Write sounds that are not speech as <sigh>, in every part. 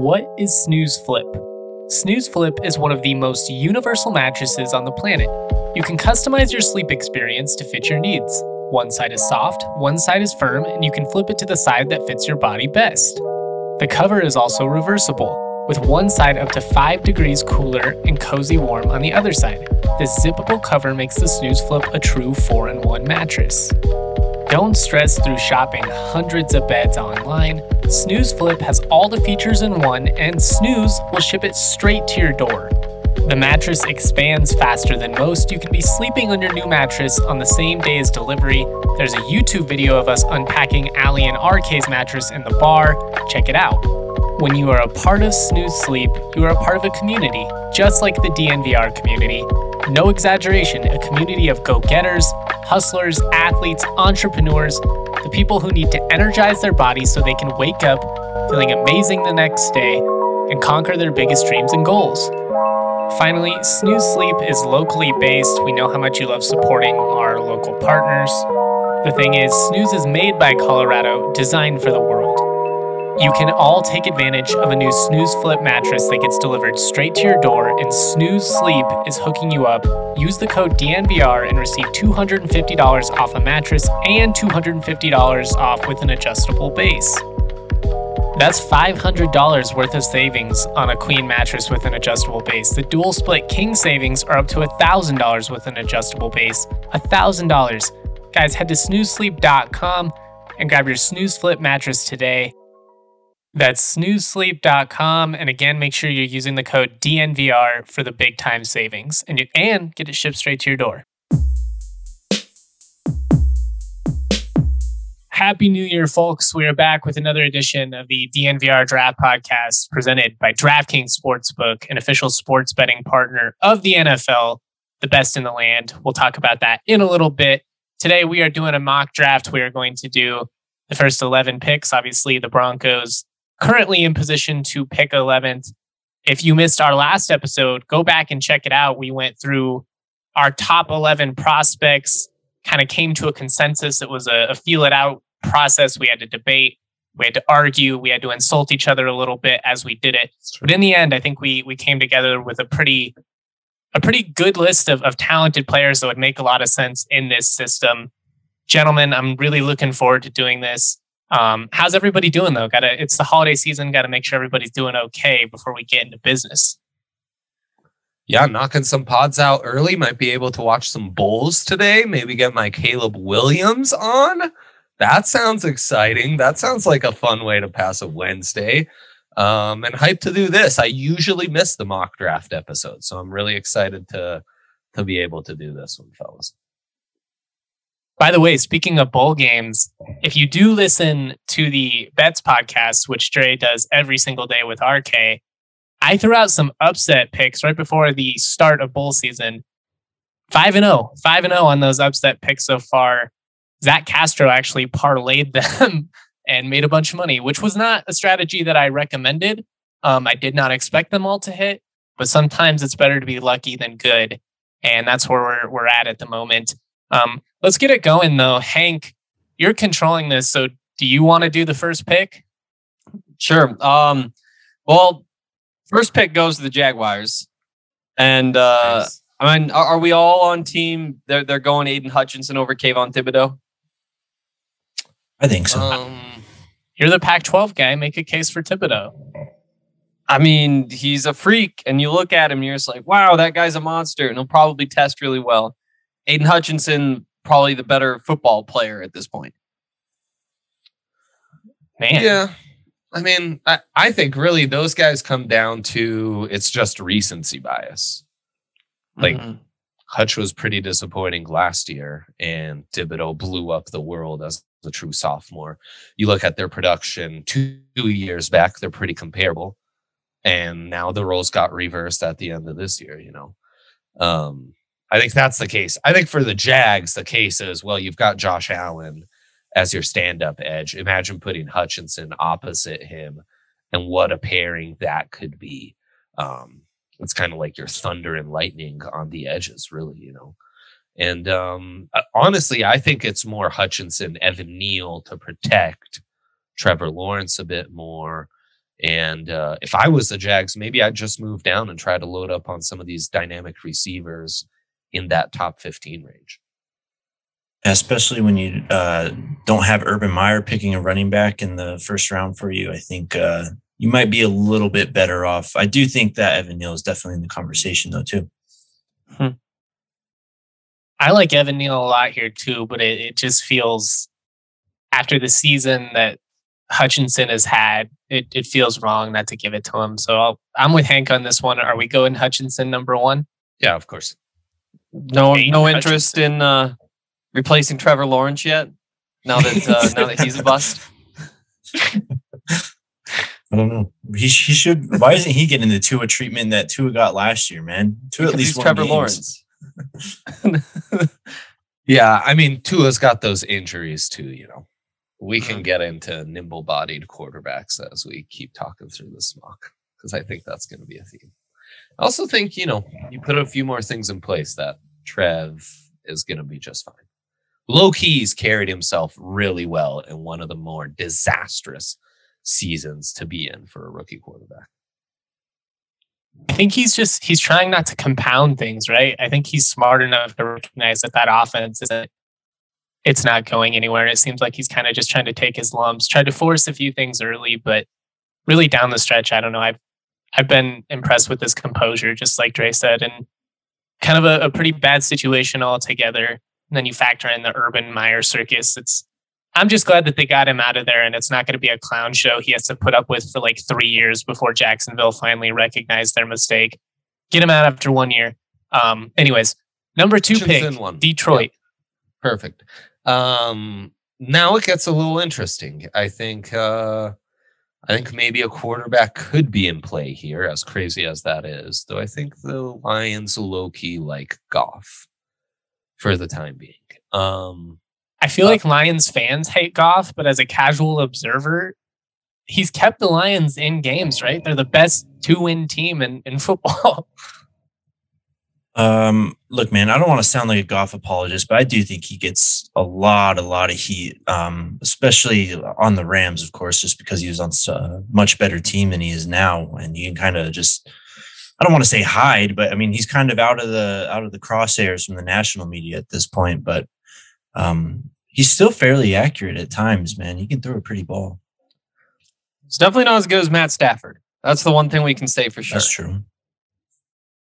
What is Snooze Flip? Snooze Flip is one of the most universal mattresses on the planet. You can customize your sleep experience to fit your needs. One side is soft, one side is firm, and you can flip it to the side that fits your body best. The cover is also reversible, with one side up to 5 degrees cooler and cozy warm on the other side. This zippable cover makes the Snooze Flip a true 4 in 1 mattress. Don't stress through shopping hundreds of beds online. Snooze Flip has all the features in one, and Snooze will ship it straight to your door. The mattress expands faster than most. You can be sleeping on your new mattress on the same day as delivery. There's a YouTube video of us unpacking Ali and RK's mattress in the bar. Check it out. When you are a part of Snooze Sleep, you are a part of a community, just like the DNVR community. No exaggeration, a community of go getters, hustlers, athletes, entrepreneurs, the people who need to energize their bodies so they can wake up feeling amazing the next day and conquer their biggest dreams and goals. Finally, Snooze Sleep is locally based. We know how much you love supporting our local partners. The thing is, Snooze is made by Colorado, designed for the world. You can all take advantage of a new Snooze Flip mattress that gets delivered straight to your door, and Snooze Sleep is hooking you up. Use the code DNVR and receive $250 off a mattress and $250 off with an adjustable base. That's $500 worth of savings on a queen mattress with an adjustable base. The dual split king savings are up to $1,000 with an adjustable base. $1,000. Guys, head to snoozesleep.com and grab your Snooze Flip mattress today. That's snoozesleep.com. And again, make sure you're using the code DNVR for the big time savings and, you, and get it shipped straight to your door. Happy New Year, folks. We are back with another edition of the DNVR Draft Podcast presented by DraftKings Sportsbook, an official sports betting partner of the NFL, the best in the land. We'll talk about that in a little bit. Today, we are doing a mock draft. We are going to do the first 11 picks. Obviously, the Broncos currently in position to pick 11th. If you missed our last episode, go back and check it out. We went through our top 11 prospects, kind of came to a consensus. It was a, a feel it out process. We had to debate, we had to argue, we had to insult each other a little bit as we did it. But in the end, I think we we came together with a pretty a pretty good list of, of talented players that would make a lot of sense in this system. Gentlemen, I'm really looking forward to doing this. Um, how's everybody doing though? Got to it's the holiday season. Got to make sure everybody's doing okay before we get into business. Yeah, knocking some pods out early. Might be able to watch some bowls today. Maybe get my Caleb Williams on. That sounds exciting. That sounds like a fun way to pass a Wednesday. Um, and hype to do this. I usually miss the mock draft episode, so I'm really excited to to be able to do this one, fellas. By the way, speaking of bowl games, if you do listen to the Bets podcast, which Dre does every single day with RK, I threw out some upset picks right before the start of bowl season. 5 and 0, 5 and 0 on those upset picks so far. Zach Castro actually parlayed <laughs> them and made a bunch of money, which was not a strategy that I recommended. Um, I did not expect them all to hit, but sometimes it's better to be lucky than good. And that's where we're, we're at at the moment. Um, let's get it going though. Hank, you're controlling this. So do you want to do the first pick? Sure. Um, well, first pick goes to the Jaguars. And uh, nice. I mean, are, are, we all on team? They're they're going Aiden Hutchinson over Kayvon Thibodeaux. I think so. Um, You're the Pac 12 guy. Make a case for Thibodeaux. I mean, he's a freak, and you look at him, and you're just like, wow, that guy's a monster, and he'll probably test really well. Aiden Hutchinson, probably the better football player at this point. Man. Yeah. I mean, I, I think really those guys come down to it's just recency bias. Like Mhm. Hutch was pretty disappointing last year, and Thibodeaux blew up the world as a true sophomore. You look at their production two years back; they're pretty comparable, and now the roles got reversed at the end of this year. You know, um, I think that's the case. I think for the Jags, the case is well, you've got Josh Allen as your stand-up edge. Imagine putting Hutchinson opposite him, and what a pairing that could be. Um, it's kind of like your thunder and lightning on the edges, really, you know. And um, uh, honestly, I think it's more Hutchinson, Evan Neal to protect Trevor Lawrence a bit more. And uh, if I was the Jags, maybe I'd just move down and try to load up on some of these dynamic receivers in that top 15 range. especially when you uh, don't have Urban Meyer picking a running back in the first round for you. I think uh, you might be a little bit better off. I do think that Evan Neal is definitely in the conversation, though, too. I like Evan Neal a lot here too, but it, it just feels after the season that Hutchinson has had, it, it feels wrong not to give it to him. So I'll, I'm with Hank on this one. Are we going Hutchinson number one? Yeah, of course. No, no interest Hutchinson. in uh, replacing Trevor Lawrence yet. Now that uh, <laughs> now that he's a bust. I don't know. He, he should. Why isn't he getting the Tua treatment that Tua got last year, man? Tua at least Trevor games. Lawrence. <laughs> Yeah, I mean, Tua's got those injuries too, you know. We Mm-hmm. can get into nimble bodied quarterbacks as we keep talking through this mock because I think that's going to be a theme. I also think, you know, you put a few more things in place that Trev is going to be just fine. Low keys carried himself really well in one of the more disastrous seasons to be in for a rookie quarterback. I think he's just he's trying not to compound things, right? I think he's smart enough to recognize that that offense isn't it's not going anywhere. It seems like he's kind of just trying to take his lumps, tried to force a few things early, but really down the stretch, I don't know. I've I've been impressed with his composure, just like Dre said, and kind of a, a pretty bad situation altogether. And then you factor in the Urban Meyer circus. It's I'm just glad that they got him out of there and it's not going to be a clown show he has to put up with for like three years before Jacksonville finally recognized their mistake. Get him out after one year. Um, anyways, number two pick, won. Detroit. Perfect. Um, now it gets a little interesting. I think uh, I think maybe a quarterback could be in play here, as crazy as that is. Though I think the Lions low key like Goff for the time being. Um, I feel like Lions fans hate Goff, but as a casual observer, he's kept the Lions in games, right? They're the best two win team in, in football. <laughs> Um, look, man, I don't want to sound like a Goff apologist, but I do think he gets a lot, a lot of heat, um, especially on the Rams, of course, just because he was on a much better team than he is now, and you can kind of just. I don't want to say hide, but I mean he's kind of out of the out of the crosshairs from the national media at this point. But um, he's still fairly accurate at times, man. He can throw a pretty ball. It's definitely not as good as Matt Stafford. That's the one thing we can say for sure. That's true.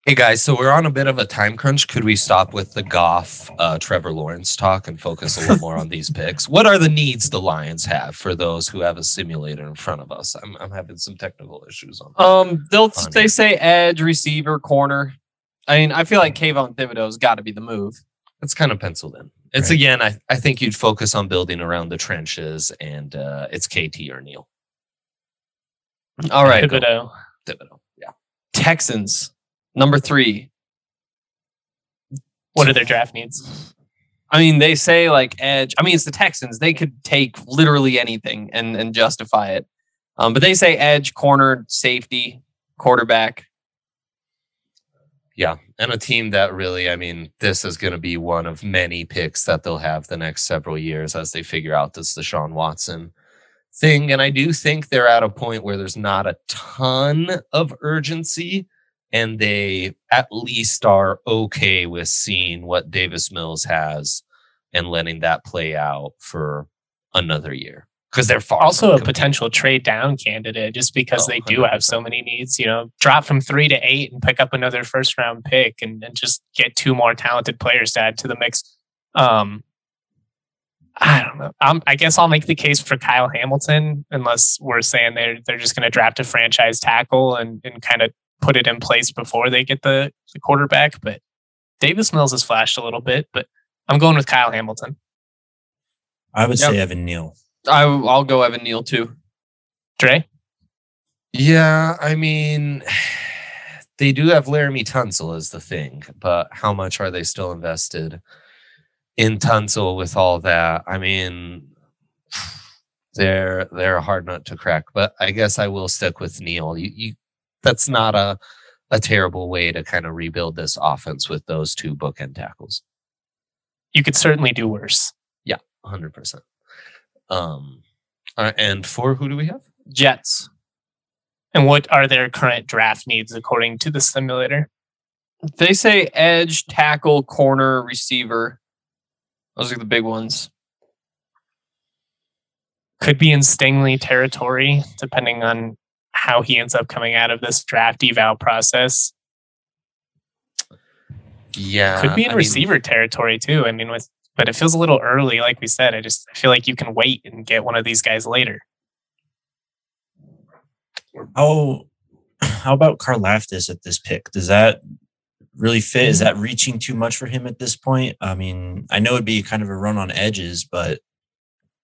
Hey guys, so we're on a bit of a time crunch. Could we stop with the Goff, uh, Trevor Lawrence talk and focus a little more on these picks? What are the needs the Lions have for those who have a simulator in front of us? I'm, I'm having some technical issues on. Um, they'll Fun. they say edge, receiver, corner. I mean, I feel like Kayvon Thibodeaux's got to be the move. It's kind of penciled in. It's Right. again, I, I think you'd focus on building around the trenches, and uh, it's KT or Neal. All right, Thibodeaux. Thibodeaux. Yeah. Texans number three. What are their draft needs? I mean, they say like edge. I mean, it's the Texans. They could take literally anything and and justify it. Um, but they say edge, corner, safety, quarterback. Yeah. And a team that really, I mean, this is going to be one of many picks that they'll have the next several years as they figure out this Deshaun Watson thing. And I do think they're at a point where there's not a ton of urgency and they at least are okay with seeing what Davis Mills has and letting that play out for another year. because they're far. Also, a competing. potential trade down candidate just because Oh, they do have so many needs. You know, drop from three to eight and pick up another first round pick and, and just get two more talented players to add to the mix. Um, I don't know. Um, I guess I'll make the case for Kyle Hamilton, unless we're saying they're they're just going to draft a franchise tackle and, and kind of put it in place before they get the, the quarterback. But Davis Mills has flashed a little bit, but I'm going with Kyle Hamilton. I would Yep. say Evan Neal. I, I'll go Evan Neal too. Dre, Yeah, I mean, <sighs> they do have Laremy Tunsil is the thing, but how much are they still invested in Tunsil with all that? I mean, <sighs> they're they're a hard nut to crack. But I guess I will stick with Neal. You, you that's not a a terrible way to kind of rebuild this offense with those two bookend tackles. you could certainly do worse. Yeah, Hundred percent. Um, uh, and for who do we have? Jets. And what are their current draft needs according to the simulator? They say edge, tackle, corner, receiver. Those are the big ones. Could be in Stingley territory, depending on how he ends up coming out of this draft eval process. Yeah, Could be in I mean, receiver territory too. I mean, with but it feels a little early, like we said. I just I feel like you can wait and get one of these guys later. How <clears throat> how about Karlaftis at this pick? Does that really fit? Is that reaching too much for him at this point? I mean, I know it'd be kind of a run on edges, but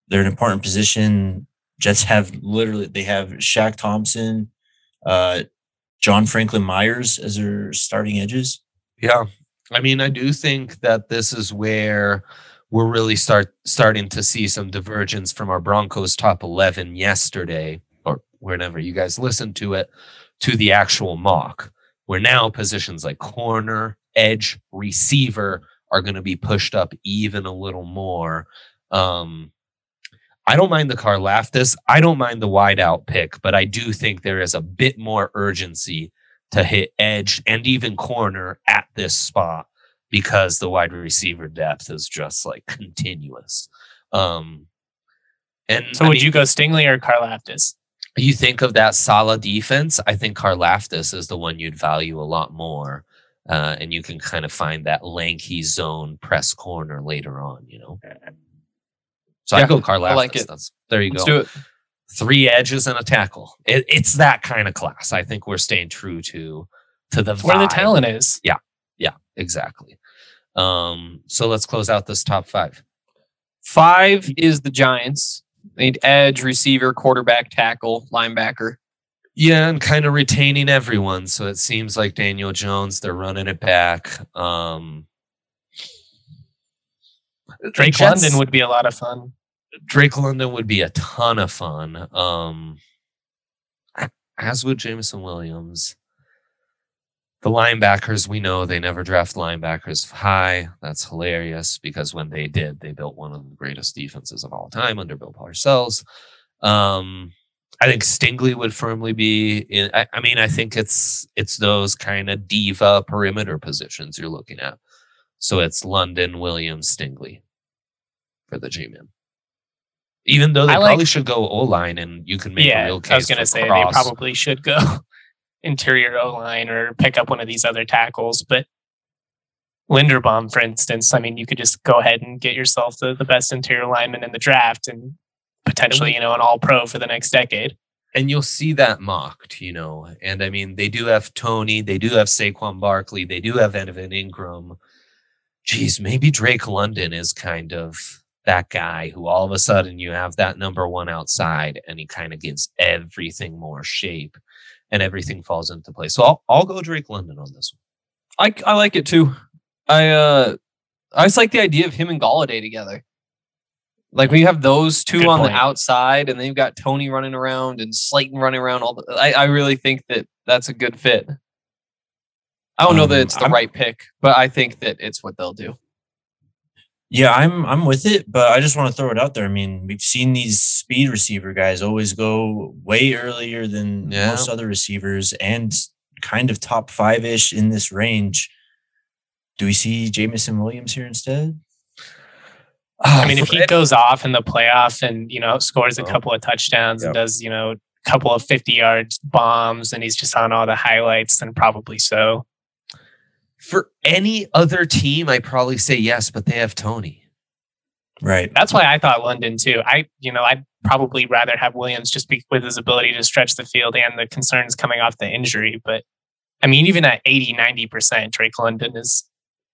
they're an important position. Jets have literally they have Shaq Thompson, uh, John Franklin Myers as their starting edges. Yeah. I mean, I do think that this is where we're really start starting to see some divergence from our Broncos top 11 yesterday or whenever you guys listened to it to the actual mock. Where now positions like corner, edge, receiver are going to be pushed up even a little more. Um I don't mind the this. I don't mind the wide out pick, but I do think there is a bit more urgency to hit edge and even corner at this spot because the wide receiver depth is just like continuous. Um, and So I would mean, you go Stingley or Karlaftis? you think of that Saleh defense? I think Karlaftis is the one you'd value a lot more. Uh, and you can kind of find that lanky zone press corner later on, you know. So I Yeah, go Karlaftis. I like it. That's there you Let's go do it. three edges and a tackle. It, it's that kind of class. I think we're staying true to to the Where the talent is. Yeah, yeah, exactly. Um, so let's close out this top five. Five is the Giants. They need edge, receiver, quarterback, tackle, linebacker. Yeah, and kind of retaining everyone. So it seems like Daniel Jones, they're running it back. Um, Drake Jets- London would be a lot of fun. Drake London would be a ton of fun. Um, as would Jameson Williams. The linebackers, we know they never draft linebackers high. That's hilarious because when they did, they built one of the greatest defenses of all time under Bill Parcells. Um, I think Stingley would firmly be in. I, I mean, I think it's it's those kind of diva perimeter positions you're looking at. So it's London, Williams, Stingley for the G-man. Even though they I like- probably should go O line, and you can make a real case. I was going to say Cross. they probably should go <laughs> interior O line or pick up one of these other tackles. But Linderbaum, for instance, I mean, you could just go ahead and get yourself the, the best interior lineman in the draft and potentially, you know, an all pro for the next decade. and you'll see that mocked, you know. And I mean, they do have Toney, they do have Saquon Barkley, they do have Evan Engram. Geez, maybe Drake London is kind of that guy who all of a sudden you have that number one outside and he kind of gives everything more shape and everything falls into place. So I'll, I'll go Drake London on this one. I I like it too. I uh I just like the idea of him and Golladay together. Like we have those two Good on point. the outside, and then you've got Toney running around and Slayton running around. All the, I I really think that that's a good fit. I don't know that Um, it's the I'm- right pick, but I think that it's what they'll do. Yeah, I'm I'm with it, but I just want to throw it out there. I mean, we've seen these speed receiver guys always go way earlier than Yeah. most other receivers and kind of top five ish in this range. Do we see Jameson Williams here instead? I ah, mean, if he goes off in the playoff and you know scores a Oh. couple of touchdowns Yep. and does you know a couple of fifty yards bombs and he's just on all the highlights, then probably so. For any other team, I probably say yes, but they have Toney. Right. That's why I thought London too. I you know I'd probably rather have Williams just be, with his ability to stretch the field and the concerns coming off the injury. But I mean, even at 80, 90 percent, Drake London is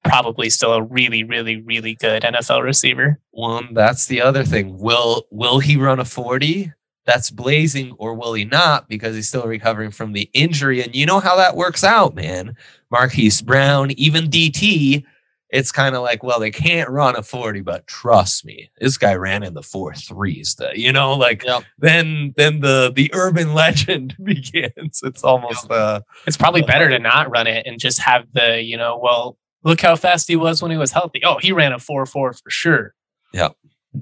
probably still a really, really, really good NFL receiver. One, that's the other thing. Will will he run a 40? That's blazing, or will he not? Because he's still recovering from the injury. And you know how that works out, man. Marquise Brown, even DT, it's kind of like, well, they can't run a 40, but trust me, this guy ran in the four threes. The, you know, like Yep. then then the the urban <laughs> legend <laughs> begins. It's almost uh It's probably better to not run it and just have the you know well look how fast he was when he was healthy. Oh, he ran a four four for sure. Yeah.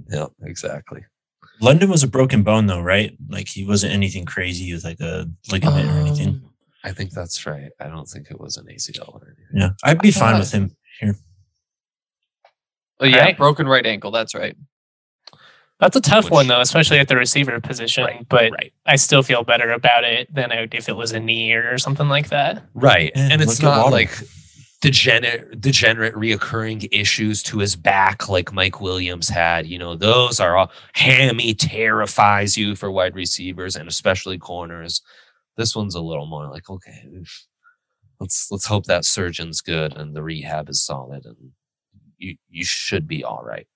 Yeah, exactly. London was a broken bone though, right? Like he wasn't anything crazy with like a ligament or anything. Um, I think that's right. I don't think it was an ACL or anything. Yeah. I'd be fine with him here. Oh, yeah, Alright. broken right ankle. That's right. That's a tough Which- one though, especially at the receiver position. Right, but right. I still feel better about it than I would if it was a knee or something like that. Right. Yeah, and it's not like degenerate degenerate reoccurring issues to his back like Mike Williams had. You know, those are all hammy terrifies you for wide receivers and especially corners. This one's a little more like, okay, let's let's hope that surgeon's good and the rehab is solid and you you should be all right.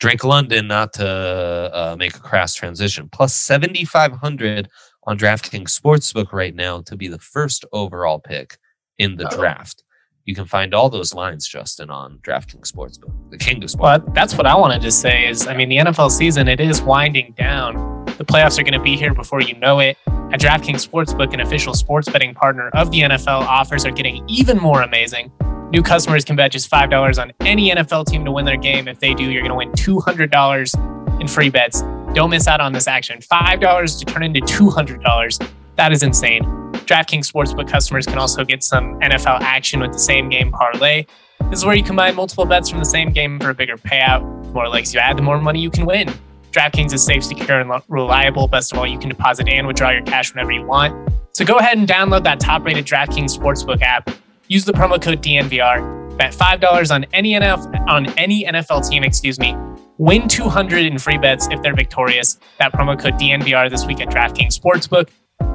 Drake London, not to uh, make a crass transition, plus 7,500 on DraftKings Sportsbook right now to be the first overall pick in the Oh. draft. You can find all those lines, Justin, on DraftKings Sportsbook, the king of sports. Well, that's what I wanted to say is I mean the NFL season it is winding down. The playoffs are going to be here before you know it. At DraftKings Sportsbook, an official sports betting partner of the NFL, offers are getting even more amazing. New customers can bet just $5 on any NFL team to win their game. If they do, you're going to win $200 in free bets. Don't miss out on this action. $5 to turn into $200. That is insane. DraftKings Sportsbook customers can also get some NFL action with the same game parlay. This is where you combine multiple bets from the same game for a bigger payout. The more legs you add, the more money you can win. DraftKings is safe, secure, and reliable. Best of all, you can deposit and withdraw your cash whenever you want. So go ahead and download that top-rated DraftKings Sportsbook app. Use the promo code DNVR. Bet five dollars on any NFL on any NFL team. Excuse me. Win 200 in free bets if they're victorious. That promo code DNVR this week at DraftKings Sportsbook.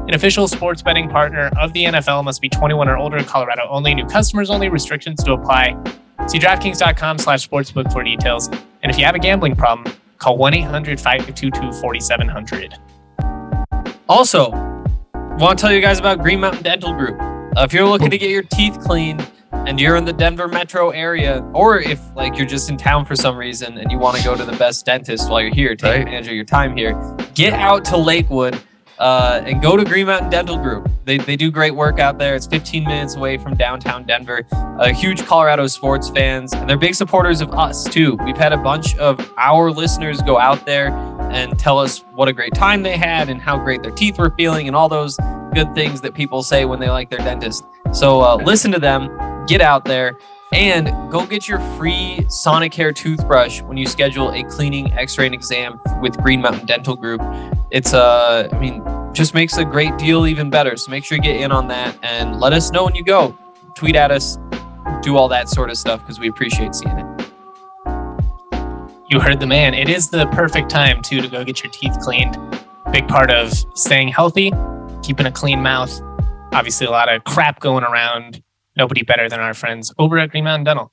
An official sports betting partner of the NFL must be 21 or older. Colorado only. New customers only. Restrictions to apply. See DraftKings.com slash sportsbook for details. And if you have a gambling problem, call 1 800 522 4700. Also, want to tell you guys about Green Mountain Dental Group. Uh, if you're looking to get your teeth cleaned and you're in the Denver metro area, or if like you're just in town for some reason and you want to go to the best dentist while you're here, take Right. advantage of your time here, get out to Lakewood uh, and go to Green Mountain Dental Group. They, they do great work out there. It's 15 minutes away from downtown Denver. Uh, huge Colorado sports fans, and they're big supporters of us too. We've had a bunch of our listeners go out there and tell us what a great time they had and how great their teeth were feeling and all those good things that people say when they like their dentist. So uh, listen to them, get out there, and go get your free Sonicare toothbrush when you schedule a cleaning, X-ray, and exam with Green Mountain Dental Group. It's uh, I mean, just makes a great deal even better. So make sure you get in on that and let us know when you go. Tweet at us, do all that sort of stuff because we appreciate seeing it. You heard the man. It is the perfect time, too, to go get your teeth cleaned. Big part of staying healthy, keeping a clean mouth. Obviously, a lot of crap going around. Nobody better than our friends over at Green Mountain Dental.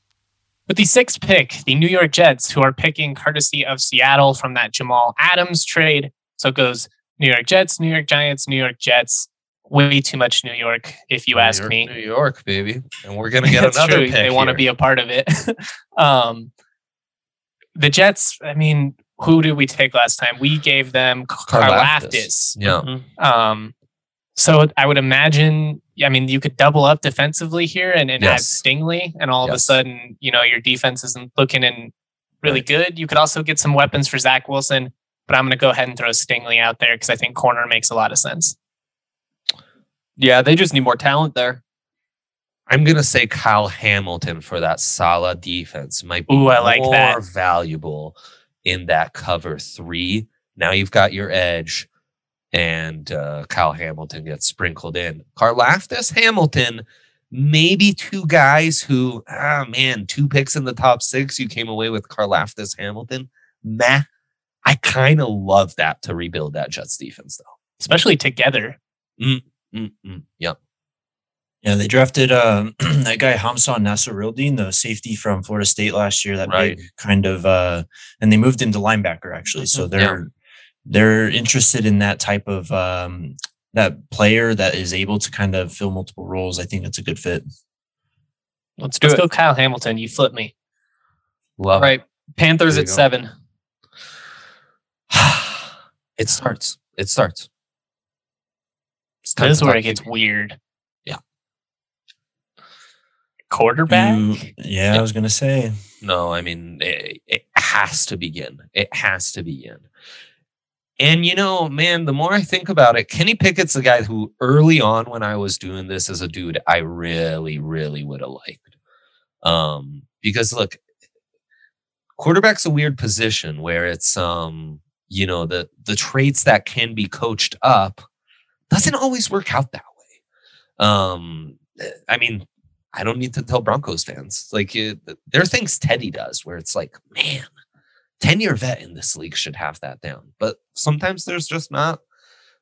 With the sixth pick, the New York Jets, who are picking courtesy of Seattle from that Jamal Adams trade. So it goes New York Jets, New York Giants, New York Jets. Way too much New York, if you New ask York, me. New York, baby, and we're gonna <laughs> get That's another true. pick. They want to be a part of it. <laughs> um, the Jets. I mean, who did we take last time? We gave them Karlaftis. Yeah, Um, so I would imagine. I mean, you could double up defensively here and, and add Yes. Stingley, and all of a sudden, you know, your defense isn't looking in really Right. good. You could also get some weapons for Zach Wilson, but I'm going to go ahead and throw Stingley out there because I think corner makes a lot of sense. Yeah, they just need more talent there. I'm gonna say Kyle Hamilton for that Saleh defense might be Ooh, I like more that. valuable in that cover three. Now you've got your edge, and uh, Kyle Hamilton gets sprinkled in. Karlaftis Hamilton, maybe two guys who, ah man, two picks in the top six. You came away with Karlaftis Hamilton. Meh. I kind of love that to rebuild that Jets defense though. especially together. Mm-mm. Yep. Yeah, they drafted uh, <clears throat> that guy Hamsah Nasirildeen, the safety from Florida State last year. That Right. big kind of, uh, and they moved him to linebacker actually. So Mhm. they're they're interested in that type of um, that player that is able to kind of fill multiple roles. I think it's a good fit. Let's do Let's it. go, Kyle Hamilton. You flip me. Love All right. Panthers at go. seven. <sighs> it starts. It starts. It's time This is where it gets QB. weird. Yeah. Quarterback. You- yeah, I was gonna say. No, I mean it, it has to begin. It has to begin. And you know, man, the more I think about it, Kenny Pickett's the guy who early on when I was doing this as a dude, I really, really would have liked. Um, because look, quarterback's a weird position where it's um, you know, the the traits that can be coached up doesn't always work out that way. Um, I mean, I don't need to tell Broncos fans. Like, it, there are things Teddy does where it's like, man, 10 year vet in this league should have that down. But sometimes there's just not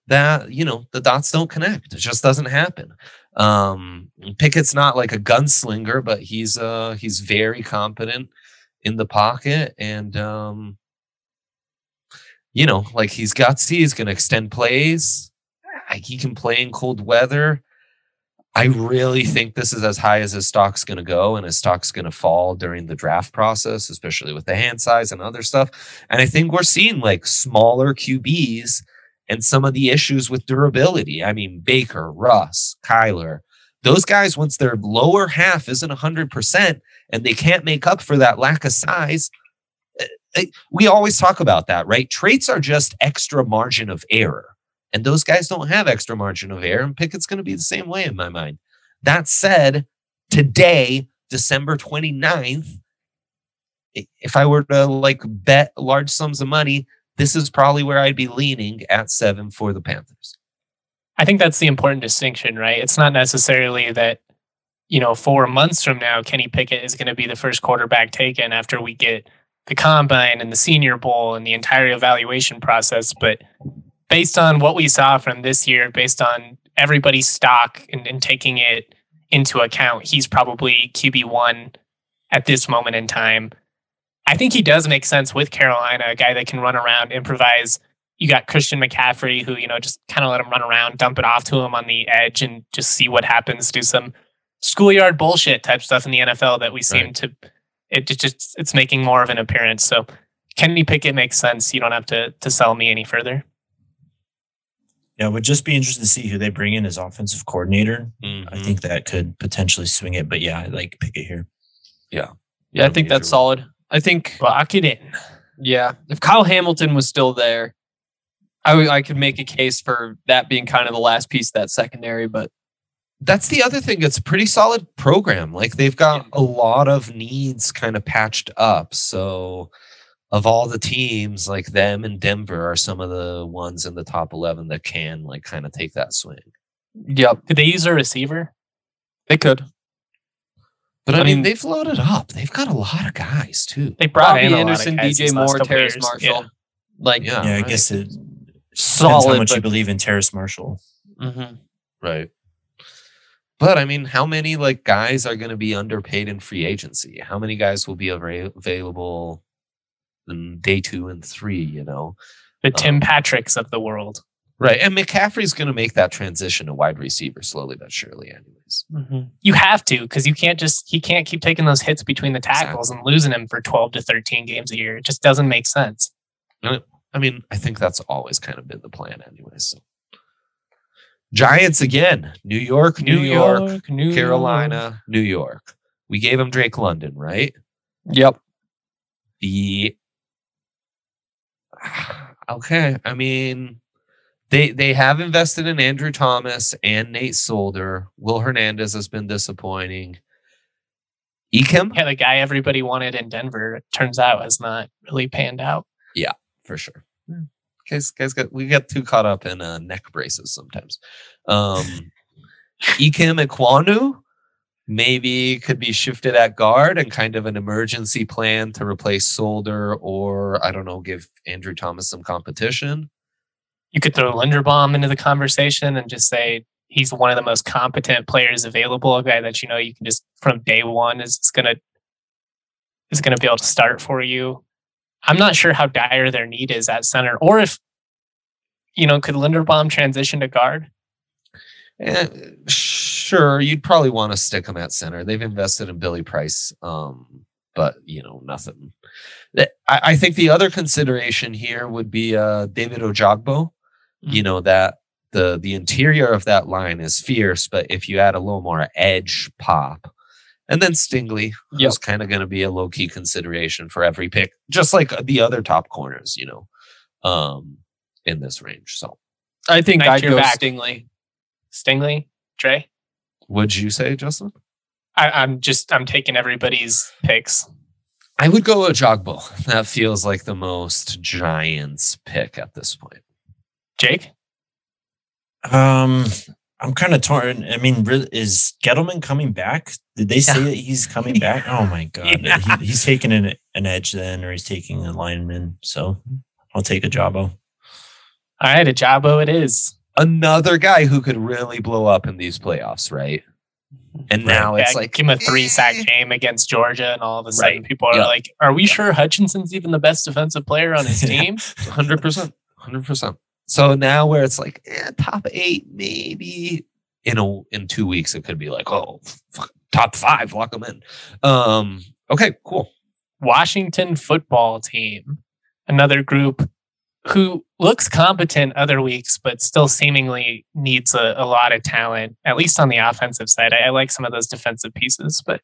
that, you know, the dots don't connect. It just doesn't happen. Um, Pickett's not like a gunslinger, but he's uh he's very competent in the pocket and um you know, like he's gutsy, he's gonna extend plays. He can play in cold weather. I really think this is as high as his stock's going to go, and his stock's going to fall during the draft process, especially with the hand size and other stuff. And I think we're seeing like smaller QBs and some of the issues with durability. I mean, Baker, Russ, Kyler, those guys, once their lower half isn't 100% and they can't make up for that lack of size, eh, eh, we always talk about that, right? Traits are just extra margin of error. And those guys don't have extra margin of error, and Pickett's going to be the same way in my mind. That said, today, December 29th, i- if I were to like bet large sums of money, this is probably where I'd be leaning at seven for the Panthers. I think that's the important distinction, right? It's not necessarily that, you know, four months from now, Kenny Pickett is going to be the first quarterback taken after we get the combine and the senior bowl and the entire evaluation process. But based on what we saw from this year, based on everybody's stock and, and taking it into account, he's probably QB1 at this moment in time. I think he does make sense with Carolina, a guy that can run around, improvise, you got Christian McCaffrey, who, you know, just kind of let him run around, dump it off to him on the edge and just see what happens, do some schoolyard bullshit type stuff in the NFL that we seem Right. to, it just- it's making more of an appearance. So Kenny Pickett makes sense. You don't have to, to sell me any further. Yeah, it would just be interesting to see who they bring in as offensive coordinator. I Mhm. think that could potentially swing it. But yeah, I like Pickett here. Yeah, Yeah, I think major that's solid. I think, Lock it in. yeah, if Kyle Hamilton was still there, I, w- I could make a case for that being kind of the last piece of that secondary, but that's the other thing. It's a pretty solid program. Like they've got a lot of needs kind of patched up. So of all the teams, like them and Denver are some of the ones in the top eleven that can like kind of take that swing. yep, Could they use a receiver? they could. But I, I mean, mean- they've loaded up. They've got a lot of guys too. They brought Robbie in a Anderson, lot of guys DJ these last Moore, Terrace years. Marshall. Yeah. Like, Yeah, yeah, I guess it depends solid. how much you believe in Terrace Marshall. Mhm. Right. But I mean, how many like guys are going to be underpaid in free agency? How many guys will be avra- available in day two and three? You know, The Tim Um, Patricks of the world. right? And McCaffrey's going to make that transition to wide receiver slowly but surely, anyways. You have to because you can't just he can't keep taking those hits between the tackles and losing him for twelve to thirteen games a year. It just doesn't make sense. I mean, I think that's always kind of been the plan, anyways. So. Giants again, New York, New, York, New Carolina, New York. We gave him Drake London, right? Yep. The <sighs> okay, I mean, they they have invested in Andrew Thomas and Nate Solder. Will Hernandez has been disappointing. Ekim Yeah, the guy everybody wanted in Denver it turns out has not really panned out. Yeah, for sure. Guys, guys got we get too caught up in uh, neck braces sometimes. Um, <laughs> Ekim Ikwanu maybe could be shifted at guard and kind of an emergency plan to replace Solder or I don't know, give Andrew Thomas some competition. You could throw Linderbaum into the conversation and just say he's one of the most competent players available, a guy that you know you can just from day one is gonna is gonna be able to start for you. I'm not sure how dire their need is at center, or if you know, could Linderbaum transition to guard? Eh, sure, you'd probably want to stick him at center. They've invested in Billy Price, um, but you know nothing. I, I think the other consideration here would be uh, David Ojabo. You know that the the interior of that line is fierce, but if you add a little more edge pop, and then Stingley, Yep. who's kind of going to be a low key consideration for every pick, just like the other top corners, you know, um, in this range. So, I think Nice I'd go back. Stingley. Stingley, Trey. Would you say, Justin? I, I'm just I'm taking everybody's picks. I would go with Ojabo. <laughs> That feels like the most Giants pick at this point. Jake, Um, I'm kind of torn. I mean, re- is Gettleman coming back? Did they say that he's coming back? Oh my <laughs> god, Yeah. he, he's taking an, an edge then, or he's taking a lineman. So I'll take Ojabo. all right, a Jabo it is. Another guy who could really blow up in these playoffs, right? And now it's Yeah, like give him a three sack eh. game against Georgia, and all of a sudden Right. people are Yeah. like, "Are we sure Hutchinson's even the best defensive player on his <laughs> team?" hundred percent, hundred percent. So now where it's like eh, top eight, maybe in a in two weeks it could be like oh fuck, top five, lock them in. Um, okay, cool. Washington football team, another group who looks competent other weeks, but still seemingly needs a, a lot of talent, at least on the offensive side. I, I like some of those defensive pieces, but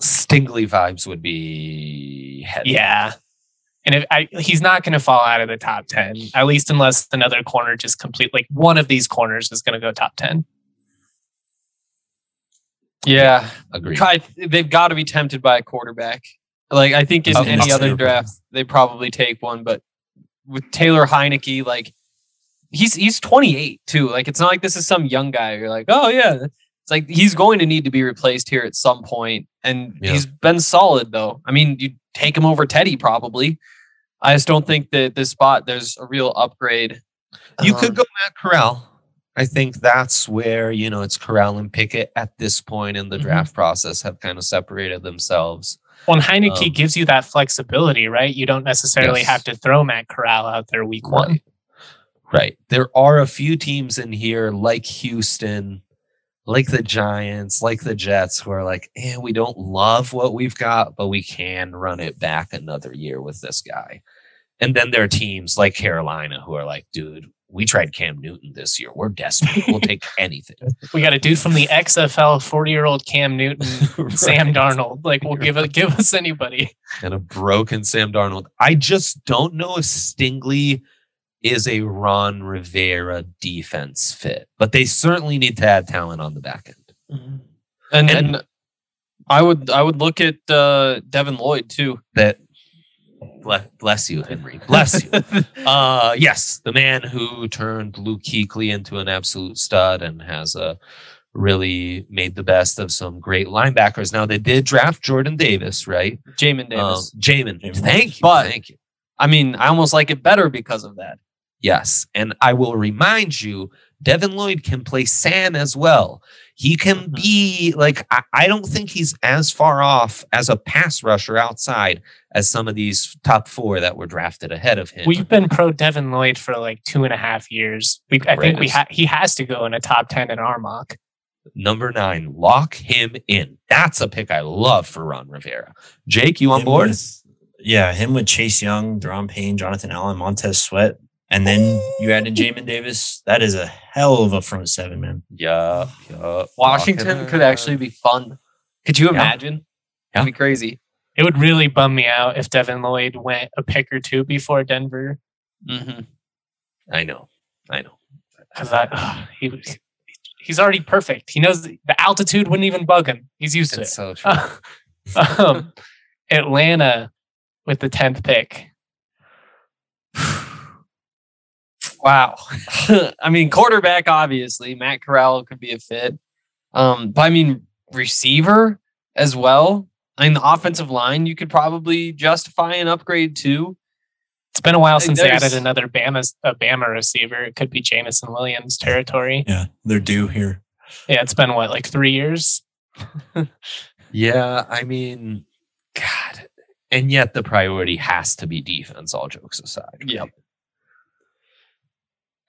Stingley vibes would be heavy. yeah. And if I, he's not going to fall out of the top 10, at least unless another corner just complete, like one of these corners is going to go top 10. Yeah, agreed. I, they've got to be tempted by a quarterback. Like I think in Of any other draft, they probably take one. But with Taylor Heinicke, like he's he's 28 too. Like it's not like this is some young guy. You're like, oh yeah, it's like he's going to need to be replaced here at some point, and Yeah. he's been solid though. I mean, you take him over Teddy probably. I just don't think that this spot there's a real upgrade. You Um, could go Matt Corral. I think that's where, you know, it's Corral and Pickett at this point in the Mhm. draft process have kind of separated themselves. Well, and Heinicke Um, gives you that flexibility, right? You don't necessarily Yes. have to throw Matt Corral out there week one. Right. Right. There are a few teams in here like Houston, like the Giants, like the Jets, who are like, eh, we don't love what we've got, but we can run it back another year with this guy. And then there are teams like Carolina who are like, dude, we tried Cam Newton this year. We're desperate. We'll take <laughs> anything. We got a dude from the XFL, 40 year old Cam Newton, <laughs> Sam Darnold. Like, we'll give it, give us anybody. and a broken Sam Darnold. I just don't know if Stingley is a Ron Rivera defense fit, but they certainly need to add talent on the back end. And, And- and I would I would look at uh, Devin Lloyd too. That bless, bless you, Henry. Bless you. <laughs> Uh, yes, the man who turned Luke Kuechly into an absolute stud and has uh, really made the best of some great linebackers. Now they did draft Jordan Davis, right? Jamin Um, Davis. Jamin, Jamin thank you, But- thank you. I mean, I almost like it better because of that. Yes. And I will remind you, Devin Lloyd can play Sam as well. He can Mhm. be like, I, I don't think he's as far off as a pass rusher outside as some of these top four that were drafted ahead of him. We've been pro Devin Lloyd for like two and a half years. We, I think we ha- he has to go in a top 10 in our mock. Number nine, lock him in. That's a pick I love for Ron Rivera. Jake, you on Him board? with- yeah, him with Chase Young, Da'Ron Payne, Jonathan Allen, Montez Sweat, and then you add in Jamin Davis. That is a hell of a front seven, man. Yeah. yeah. Washington could actually be fun. Could you Yeah. imagine? Yeah. That'd be crazy. It would really bum me out if Devin Lloyd went a pick or two before Denver. hmm I know. I know. because I he he's already perfect. He knows the the altitude wouldn't even bug him. He's used to it. so true. <laughs> um, Atlanta with the tenth pick. <sighs> <sighs> Wow. <laughs> I mean, quarterback, obviously. Matt Corral could be a fit. Um, but I mean, receiver as well. I mean, the offensive line, you could probably justify an upgrade too. It's been a while Hey, since they added another Bama a Bama receiver. It could be Jameson Williams territory. Yeah, they're due here. Yeah, it's been what like three years. <laughs> Yeah, I mean, God. And yet the priority has to be defense, all jokes aside. Yep.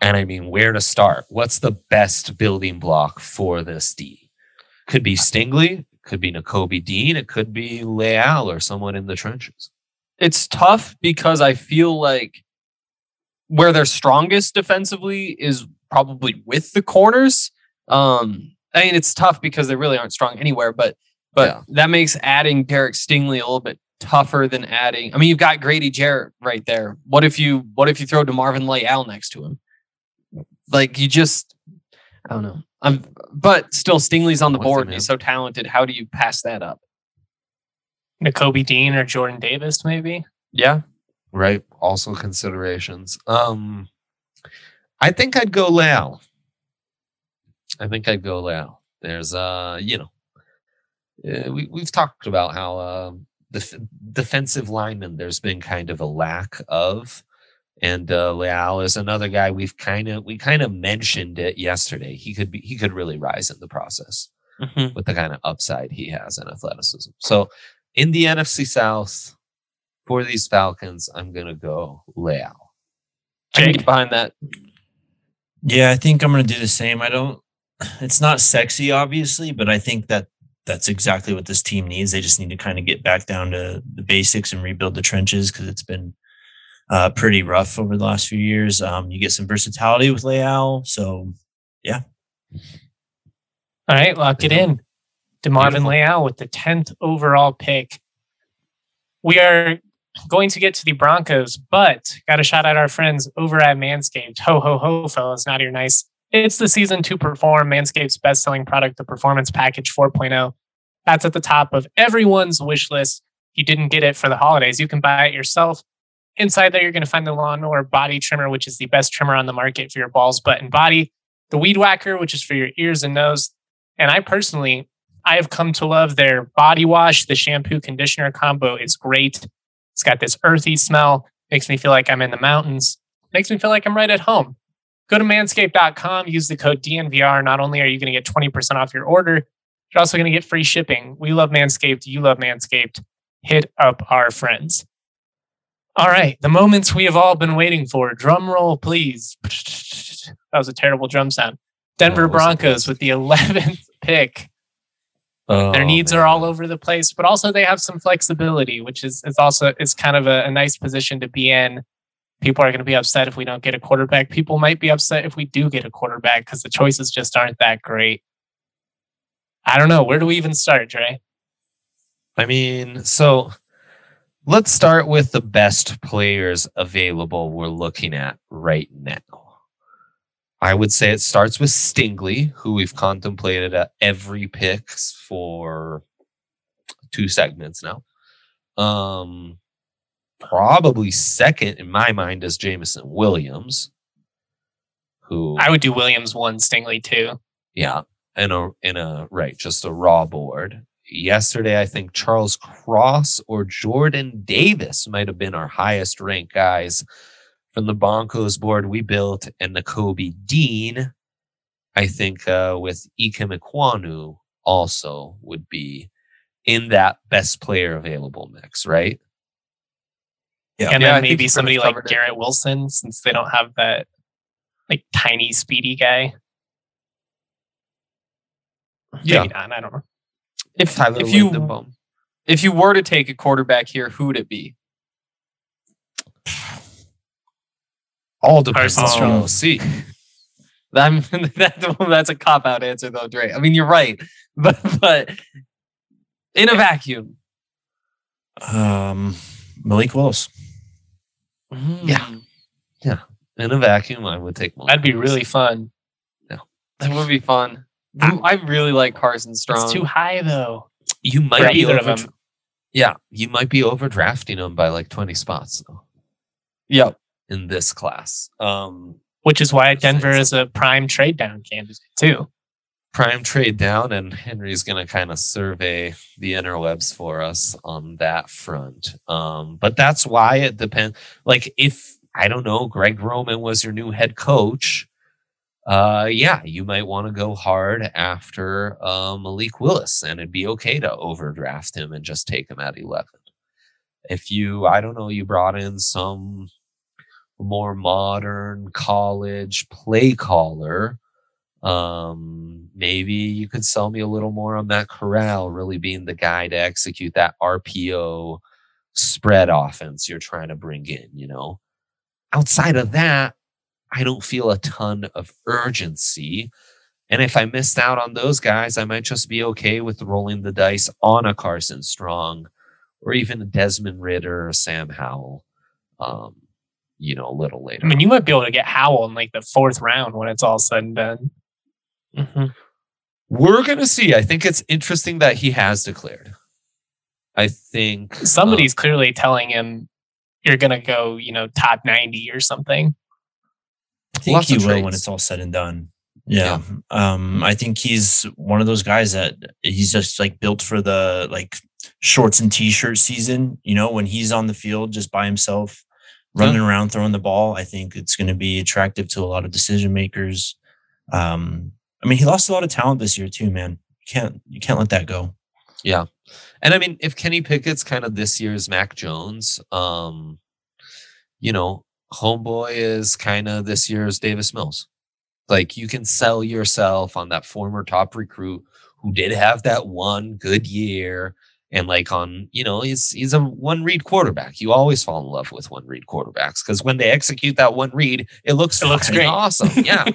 And I mean, where to start? What's the best building block for this D? Could be Stingley, could be Nakobe Dean, it could be Leal or someone in the trenches. It's tough because I feel like where they're strongest defensively is probably with the corners. Um, I mean, it's tough because they really aren't strong anywhere, but but Yeah. that makes adding Derek Stingley a little bit tougher than adding. I mean, you've got Grady Jarrett right there. What if you what if you throw DeMarvin Leal next to him? Like you just I don't know. I'm but still Stingley's on the What's board. and? He's so talented. How do you pass that up? Nakobe Dean or Jordan Davis, maybe. Yeah. Right. Also considerations. Um I think I'd go Leal. I think I'd go Leal. There's uh, you know, uh, we we've talked about how um def- defensive linemen there's been kind of a lack of and uh Leal is another guy we've kind of we kind of mentioned it yesterday. He could be he could really rise in the process Mhm. with the kind of upside he has in athleticism. So in the NFC South for these Falcons, I'm gonna go Leal. I can Jake? get behind that. Yeah, I think I'm going to do the same. I don't. It's not sexy, obviously, but I think that that's exactly what this team needs. They just need to kind of get back down to the basics and rebuild the trenches because it's been uh, pretty rough over the last few years. Um, you get some versatility with Leal, so yeah. All right, lock it in. DeMarvin. Leal with the 10th overall pick. We are going to get to the Broncos, but got to shout out our friends over at Manscaped. Ho, ho, ho, fellas. Not your nice. It's the season to perform. Manscaped's best selling product, the Performance Package 4.0. That's at the top of everyone's wish list. If you didn't get it for the holidays, you can buy it yourself. Inside there, you're going to find the lawnmower body trimmer, which is the best trimmer on the market for your balls, butt, and body. The weed whacker, which is for your ears and nose. And I personally, I have come to love their body wash. The shampoo conditioner combo is great. It's got this earthy smell, makes me feel like I'm in the mountains, makes me feel like I'm right at home. Go to manscaped.com, use the code DNVR. Not only are you going to get 20% off your order, you're also going to get free shipping. We love Manscaped. You love Manscaped. Hit up our friends. All right, the moments we have all been waiting for. Drum roll, please. That was a terrible drum sound. Denver Broncos with the 11th pick. Oh, Their needs are all over the place, but also they have some flexibility, which is is also is kind of a, a nice position to be in. People are going to be upset if we don't get a quarterback. People might be upset if we do get a quarterback because the choices just aren't that great. I don't know. Where do we even start, Dre? I mean, so let's start with the best players available we're looking at right now. I would say it starts with Stingley, who we've contemplated at every pick for two segments now. Um, probably second in my mind is Jameson Williams, who I would do Williams one, Stingley two. yeah, in a in a right, just a raw board. Yesterday, I think Charles Cross or Jordan Davis might have been our highest ranked guys from the Broncos board we built, and Nakobe Dean, I think, uh, with Ickey Ekwonu also would be in that best player available mix, right? Yeah. and Yeah, then think maybe somebody like covered it. Garrett Wilson, since they don't have that like tiny, speedy guy. Yeah. Maybe not. I don't know. If Tyler if you Linderbaum. if you were to take a quarterback here, who would it be? All depends on Carson the OC. I'm, that, <laughs> that's a cop out answer though, Dre. I mean, you're right, <laughs> but but in a vacuum, um, Malik Willis. Yeah. Yeah. In a vacuum, I would take Malik. That'd be Willis. really fun. That would be fun. I really like Carson Strong. It's too high though. You For might be either of over, them. Yeah, you might be overdrafting him by like 20 spots though Yep. in this class. Um Which is why Denver is a prime trade down candidate too. prime trade down and Henry's going to kind of survey the interwebs for us on that front. Um but that's why it depends like if I don't know Greg Roman was your new head coach uh yeah, you might want to go hard after uh, Malik Willis and it'd be okay to overdraft him and just take him at 11. If you I don't know you brought in some more modern college play caller um maybe you could sell me a little more on that corral really being the guy to execute that rpo spread offense you're trying to bring in you know outside of that i don't feel a ton of urgency and if i missed out on those guys i might just be okay with rolling the dice on a carson strong or even a desmond ridder or sam howell um you know a little later I mean, you might be able to get Howell in like the fourth round when it's all said and done. We're gonna see. I think it's interesting that he has declared. I think Somebody's clearly telling him you're gonna go, you know, top ninety or something. I think Lots he will when it's all said and done. Yeah. Um, I think he's one of those guys that he's just like built for the like shorts and t-shirt season. You know, when he's on the field just by himself, running around throwing the ball, I think it's going to be attractive to a lot of decision makers. Um, I mean, he lost a lot of talent this year too, man. You can't you can't let that go. Yeah. And I mean, if Kenny Pickett's kind of this year's Mac Jones, um, you know, homeboy is kind of this year's Davis Mills. Like you can sell yourself on that former top recruit who did have that one good year. And like on, you know, he's he's a one read quarterback. You always fall in love with one read quarterbacks because when they execute that one read, it looks It looks great. awesome. <laughs> Yeah.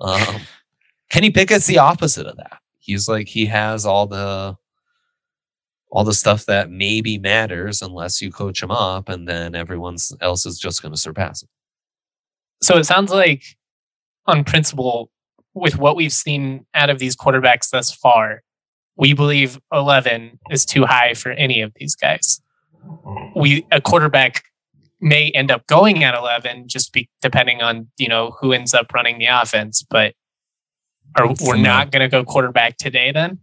Um, Kenny Pickett's the opposite of that. He's like he has all the all the stuff that maybe matters unless you coach them up, and then everyone else is just going to surpass it. so it sounds like on principle with what we've seen out of these quarterbacks thus far we believe 11 is too high for any of these guys. We a quarterback may end up going at 11 just be depending on you know who ends up running the offense but are, we're not going to go quarterback today then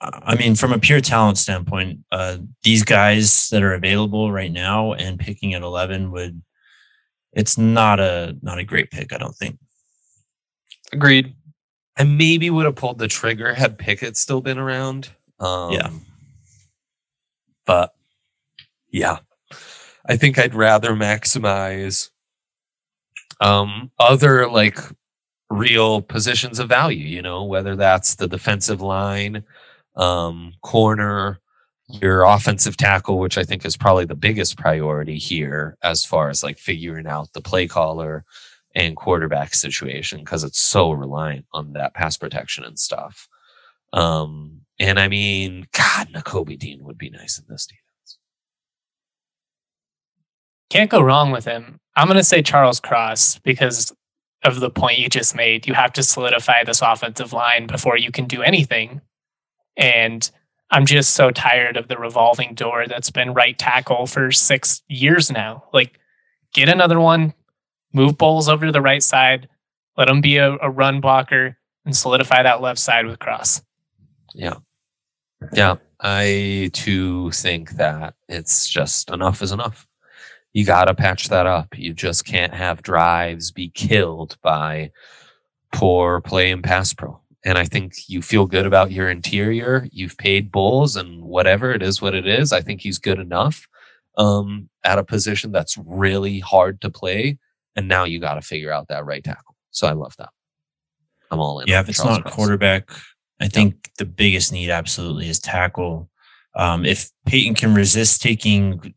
I mean, from a pure talent standpoint, uh, these guys that are available right now and picking at eleven would it's not a not a great pick, I don't think. Agreed. I maybe would have pulled the trigger had Pickett still been around. Um, Yeah. but yeah, I think I'd rather maximize um, other like real positions of value. You know, whether that's the defensive line, um, corner, your offensive tackle, which I think is probably the biggest priority here as far as like figuring out the play caller and quarterback situation because it's so reliant on that pass protection and stuff. Um, and I mean, God, Nakobe Dean would be nice in this defense. can't go wrong with him. I'm going to say Charles Cross because of the point you just made. You have to solidify this offensive line before you can do anything. And I'm just so tired of the revolving door that's been right tackle for six years now. Like, get another one, move Bolles over to the right side, let him be a, a run blocker, and solidify that left side with Cross. Yeah. Yeah. I too think that it's just enough is enough. You got to patch that up. You just can't have drives be killed by poor play and pass pro. And I think you feel good about your interior. You've paid Bolles and whatever it is, what it is. I think he's good enough um, at a position that's really hard to play. And now you got to figure out that right tackle. So I love that. I'm all in. Yeah, if it's Charles not Cross. quarterback, I think the biggest need absolutely is tackle. Um, if Paton can resist taking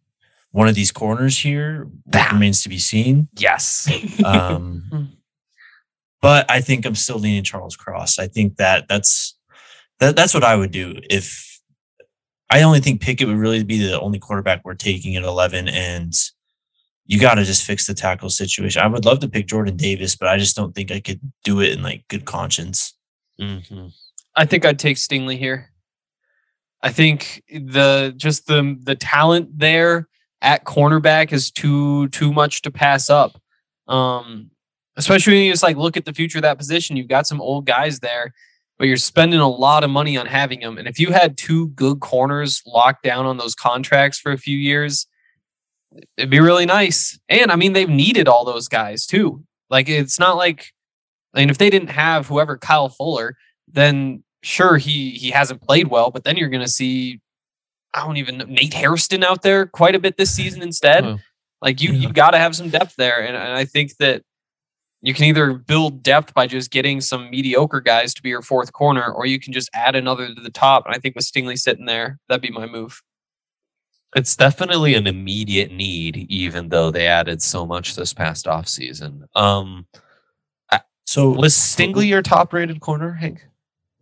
one of these corners here, that That- remains to be seen. Yes. Um, <laughs> but I think I'm still leaning Charles Cross. I think that that's that, that's what I would do if I only think Pickett would really be the only quarterback we're taking at 11, and you got to just fix the tackle situation. I would love to pick Jordan Davis, but I just don't think I could do it in like good conscience. Mm-hmm. I think I'd take Stingley here. I think the just the the talent there at cornerback is too too much to pass up. Um, especially when you just like look at the future of that position. You've got some old guys there, but you're spending a lot of money on having them. And if you had two good corners locked down on those contracts for a few years, it'd be really nice. And I mean, they've needed all those guys too. Like it's not like I mean, if they didn't have whoever Kyle Fuller, then sure he he hasn't played well, but then you're gonna see I don't even know Nate Hairston out there quite a bit this season instead. Oh. Like you Yeah. you gotta have some depth there. And, and I think that you can either build depth by just getting some mediocre guys to be your fourth corner, or you can just add another to the top. And I think with Stingley sitting there, that'd be my move. It's definitely an immediate need, even though they added so much this past offseason. Um, So was Stingley your top rated corner, Hank?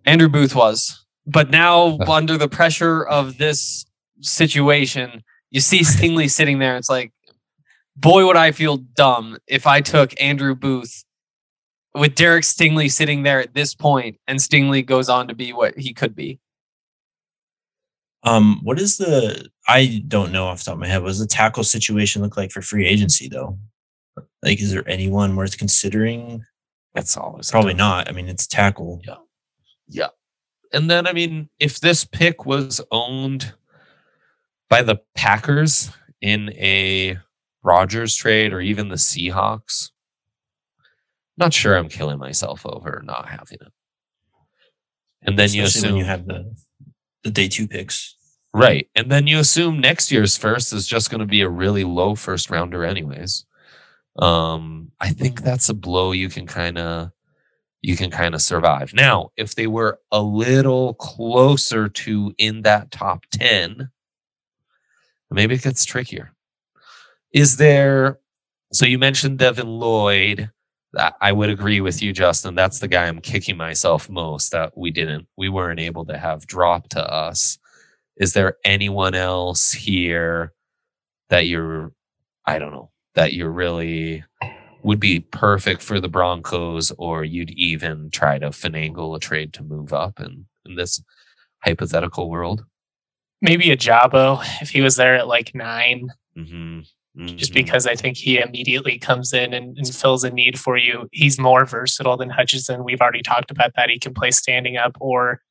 Andrew Booth was. But now, under the pressure of this situation, you see Stingley sitting there. It's like, boy, would I feel dumb if I took Andrew Booth with Derek Stingley sitting there at this point, and Stingley goes on to be what he could be. Um, what is the? I don't know off the top of my head. What does the tackle situation look like for free agency though? Like, is there anyone worth considering? That's always a Probably tough- not. I mean, it's tackle. Yeah. Yeah. And then, I mean, if this pick was owned by the Packers in a Rodgers trade or even the Seahawks, not sure I'm killing myself over not having it. And then you assume you have the the day two picks. Right. And then you assume next year's first is just going to be a really low first rounder, anyways. Um, I think that's a blow you can kind of you can kind of survive. Now, if they were a little closer to in that top 10, maybe it gets trickier. Is there so you mentioned Devin Lloyd. I would agree with you, Justin. That's the guy I'm kicking myself most that we didn't, we weren't able to have drop to us. Is there anyone else here that you're, I don't know, that you're really would be perfect for the Broncos, or you'd even try to finagle a trade to move up in, in this hypothetical world? Maybe Ojabo if he was there at like nine, Mm-hmm. Just mm-hmm. because I think he immediately comes in and, and fills a need for you. He's more versatile than Hutchinson. We've already talked about that. He can play standing up or,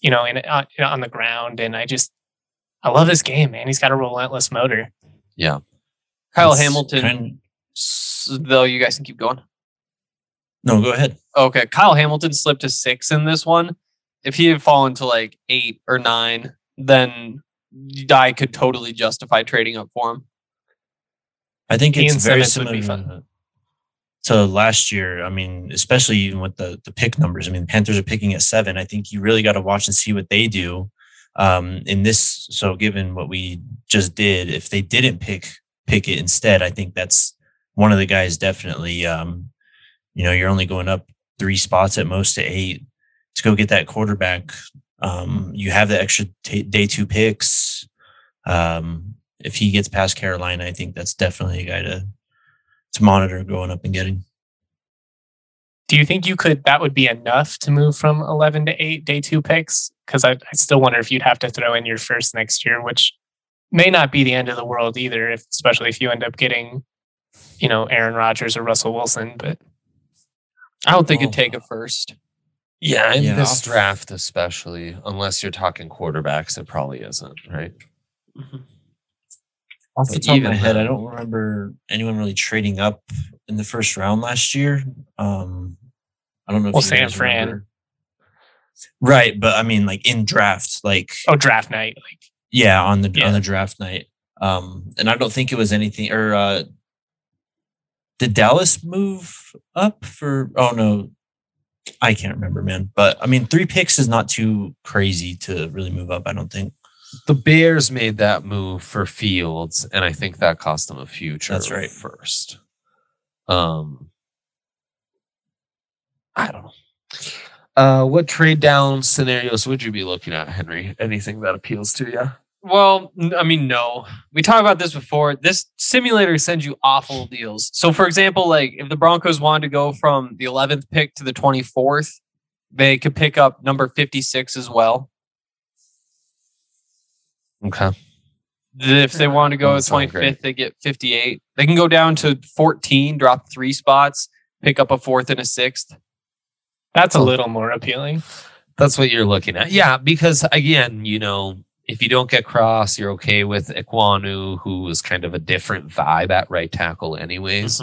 you know, in, uh, on, on the ground. And I just, I love his game, man. He's got a relentless motor. yeah. Kyle It's Hamilton, kind- s- though, you guys can keep going. no, go ahead. Okay, Kyle Hamilton slipped to six in this one. If he had fallen to like eight or nine, then I could totally justify trading up for him. I think Ian it's very Simmons similar to last year. I mean, especially even with the the pick numbers. I mean, the Panthers are picking at seven. I think you really got to watch and see what they do um, in this. So, given what we just did, if they didn't pick Pickett instead, I think that's one of the guys definitely. Um, you know, you're only going up three spots at most to eight to go get that quarterback. Um, you have the extra ta day two picks. Um, if he gets past Carolina, I think that's definitely a guy to to monitor going up and getting. Do you think you could, that would be enough to move from 11 to eight day two picks? Because I, I still wonder if you'd have to throw in your first next year, which may not be the end of the world either, if, especially if you end up getting, you know, Aaron Rodgers or Russell Wilson. But I don't think Oh. it'd take a first. Yeah, in Yeah, this draft, especially, unless you're talking quarterbacks, it probably isn't, right? Mm-hmm. Off the top of even my head, I don't remember anyone really trading up in the first round last year. Um, I don't know. If Well, San Fran. remember. Right, but I mean, like in draft, like oh, draft night. Like, yeah, on the Yeah. on the draft night. Um, and I don't think it was anything. Or uh, did Dallas move up for? Oh no, I can't remember, man. But I mean, three picks is not too crazy to really move up. I don't think. The Bears made that move for Fields, and I think that cost them a future. That's right. First, um, I don't know. Uh, what trade down scenarios would you be looking at, Henry? Anything that appeals to you? Well, I mean, no. We talked about this before. This simulator sends you awful deals. So, for example, like if the Broncos wanted to go from the 11th pick to the 24th, they could pick up number 56 as well. Okay. If they want to go Doesn't to sound great. 25th, they get 58. They can go down to 14, drop three spots, pick up a fourth and a sixth. That's a little more appealing. That's what you're looking at. Yeah, because again, you know, if you don't get Cross, you're okay with Ekwonu, who was kind of a different vibe at right tackle, anyways.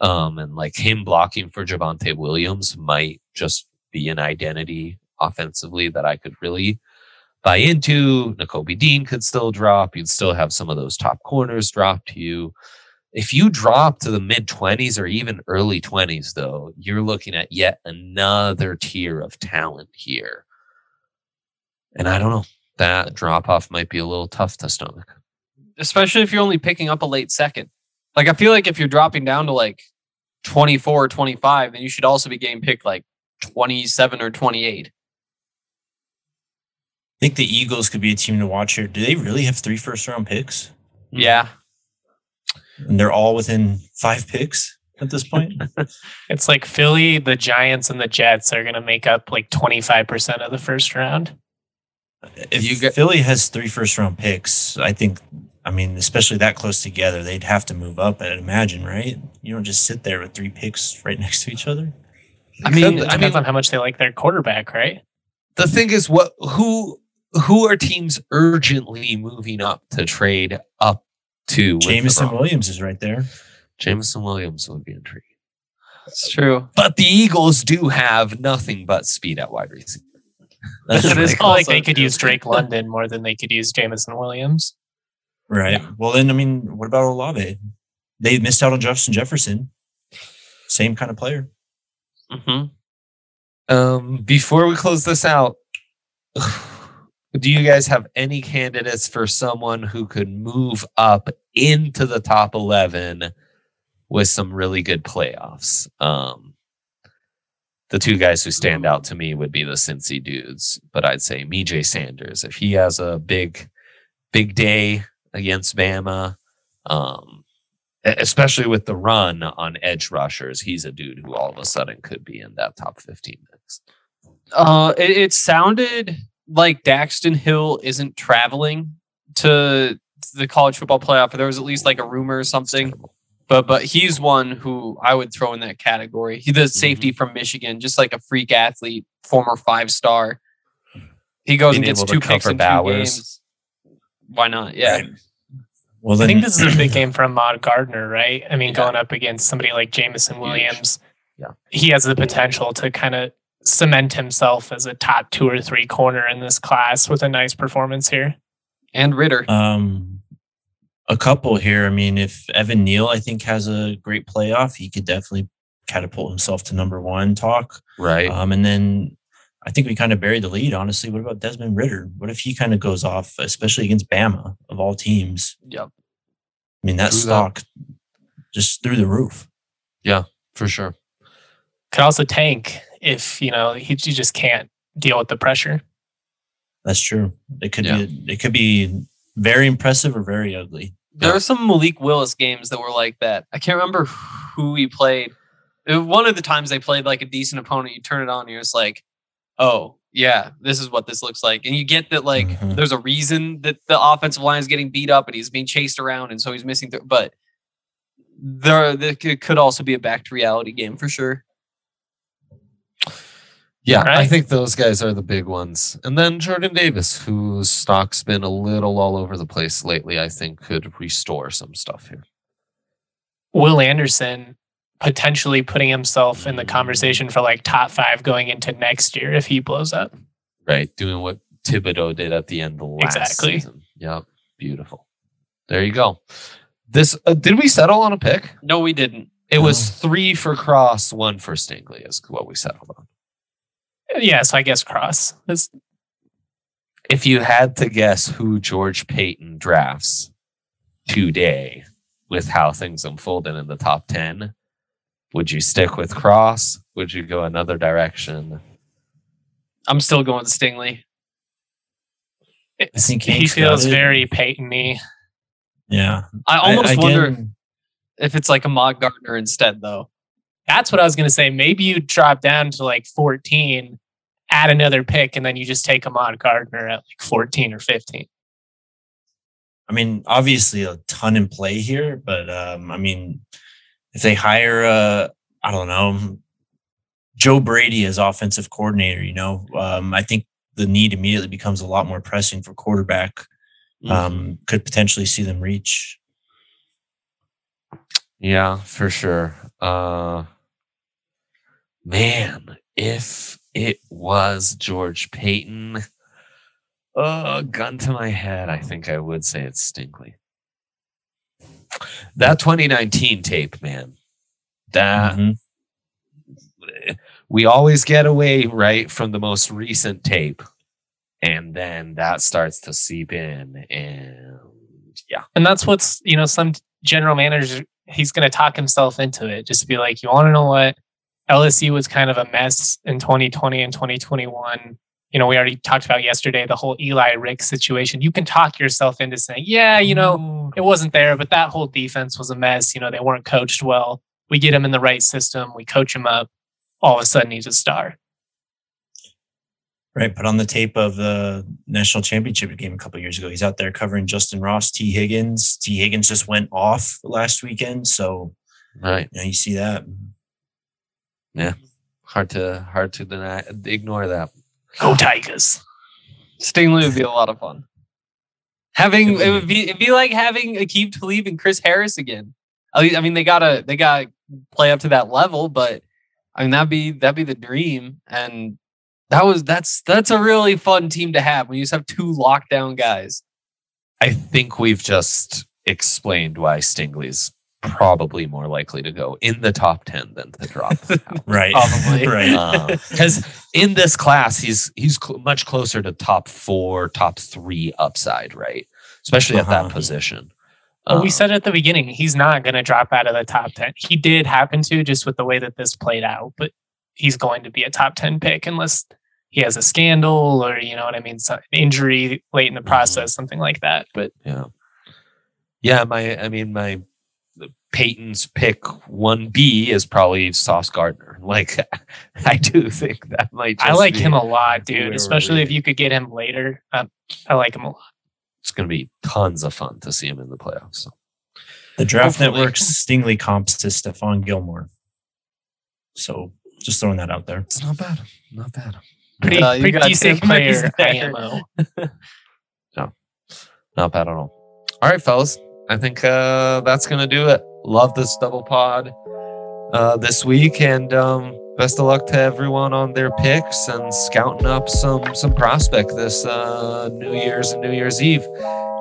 Um, and like him blocking for Javonte Williams might just be an identity offensively that I could really buy into. Nakobe Dean could still drop. You'd still have some of those top corners drop to you. If you drop to the mid 20s or even early 20s, though, you're looking at yet another tier of talent here. And I don't know, that drop off might be a little tough to stomach. Especially if you're only picking up a late second. Like, I feel like if you're dropping down to like 24 or 25, then you should also be getting picked like 27 or 28. I think the Eagles could be a team to watch here. Do they really have three first round picks? Hmm. Yeah. And they're all within five picks at this point? <laughs> It's like Philly, the Giants, and the Jets are going to make up like 25% of the first round. if You get- Philly has three first round picks, I think, I mean, especially that close together, they'd have to move up, I'd imagine, right? You don't just sit there with three picks right <laughs> next to each other. I mean, I I mean, Depends on how much they like their quarterback, right? the thing is what who who are teams urgently moving up to trade up to with the Jameson Williams is right there. Jameson Williams would be intriguing. it's true. But the Eagles do have nothing but speed at wide receiver. That's It It's like they could use Drake London more than they could use Jameson Williams. Right. Well, then, I mean, what about Olave? They missed out on Justin Jefferson. Same kind of player. hmm Um, before we close this out, <sighs> do you guys have any candidates for someone who could move up into the top 11 with some really good playoffs? Um, the two guys who stand out to me would be the Cincy dudes, but I'd say Myjai Sanders. If he has a big, big day against Bama, um, especially with the run on edge rushers, he's a dude who all of a sudden could be in that top 15 mix. Uh, it, it sounded like Daxton Hill isn't traveling to the college football playoff. Or there was at least like a rumor or something. But but he's one who I would throw in that category. He the mm-hmm. safety from Michigan, just like a freak athlete, former five star. He goes Being and gets two picks cover in two Bowers. games. Why not? Yeah. Right. Well, I think this is a big game for Ahmad Gardner, right? I mean, Yeah. going up against somebody like Jameson Williams, Yeah. he has the potential to kind of cement himself as a top two or three corner in this class with a nice performance here. And Ridder. Um, a couple here. I mean, if Evan Neal, I think, has a great playoff, he could definitely catapult himself to number one talk. Right. Um, and then I think we kind of buried the lead, honestly. What about Desmond Ridder? What if he kind of goes off, especially against Bama of all teams? Yep. I mean, that True that. stock just through the roof. Yeah, for sure. Could also tank if, you know, he, he just can't deal with the pressure. That's true. It could Yeah. be it could be very impressive or very ugly. There Yeah. are some Malik Willis games that were like that. I can't remember who he played. It- one of the times they played like a decent opponent, you turn it on, and you're just like, oh, yeah, this is what this looks like. And you get that, like, Mhm. there's a reason that the offensive line is getting beat up and he's being chased around, and so he's missing. Th- but there, there could could also be a back to reality game for sure. Yeah, I think those guys are the big ones. And then Jordan Davis, whose stock's been a little all over the place lately, I think could restore some stuff here. Will Anderson potentially putting himself in the conversation for like top five going into next year if he blows up. Right. Doing what Thibodeaux did at the end of last Exactly. season. Yep. Beautiful. There you go. This uh, did we settle on a pick? No, we didn't. It was three for Cross, one for Stingley, is what we settled on. Yeah, so I guess cross. It's, If you had to guess who George Paton drafts today with how things unfolded in the top 10, would you stick with Cross? Would you go another direction? I'm still going with Stingley. I think he feels got very Paton-y. Yeah. I almost I- wonder if it's like Ahmad Gardner instead, though. That's what I was going to say. Maybe you drop down to like 14, add another pick, and then you just take Ahmad Gardner at like 14 or 15. I mean, obviously a ton in play here, but um, I mean, if they hire, uh, I don't know, Joe Brady as offensive coordinator, you know, um, I think the need immediately becomes a lot more pressing for quarterback. Um, could potentially see them reach. Yeah, for sure. Uh man, if it was George Paton, uh gun to my head, I think I would say it's Stingley. That 2019 tape, man. That Mhm. we always get away right from the most recent tape. And then that starts to seep in and yeah. And that's what's, you know, some general manager, he's going to talk himself into it. Just to be like, you want to know what? LSU was kind of a mess in 2020 and 2021. You know, we already talked about yesterday the whole Eli Rick situation. You can talk yourself into saying, yeah, you know, it wasn't there, but that whole defense was a mess. You know, they weren't coached well. We get him in the right system, we coach him up. All of a sudden, he's a star. Right, but on the tape of the national championship game a couple years ago, he's out there covering Justyn Ross, Tee Higgins. Tee Higgins just went off last weekend, so Right. you, know, you see that. Yeah, hard to hard to deny ignore that. Go Tigers. Stingley would be a lot of fun. Having It would be it'd be like having Aqib Talib and Chris Harris again. I mean, they gotta they gotta play up to that level, but I mean that'd be that'd be the dream. And that was that's that's a really fun team to have when you just have two lockdown guys. I think we've just explained why Stingley's probably more likely to go in the top 10 than to drop out. <laughs> Right, Probably. <laughs> right. Because in this class, he's he's cl- much closer to top four, top three upside, right? Especially at that Uh-huh. position. We Um, said at the beginning, he's not going to drop out of the top 10. He did happen to just with the way that this played out, but he's going to be a top 10 pick unless he has a scandal or, you know what I mean, some injury late in the process, something like that. But Yeah. Yeah, my I mean my Paton's pick one B is probably Sauce Gardner. <laughs> Like I do think that might I like be- him a lot, dude, we're especially if you could get him later. Um, I like him a lot. it's gonna be tons of fun to see him in the playoffs. So. The Draft Hopefully. Network's Stingley comps to Stephon Gilmore. So just throwing that out there. It's not bad. Not bad. Pretty, Uh, pretty decent Tim Mays player, <laughs> there. IMO. <laughs> Not bad at all. All right, fellas. I think uh, that's gonna do it. Love this double pod uh, this week, and um, best of luck to everyone on their picks and scouting up some some prospect this uh, New Year's and New Year's Eve.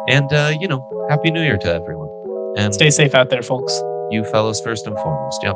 And uh, you know, Happy New Year to everyone. And Stay safe out there, folks. you fellas first and foremost. Yep.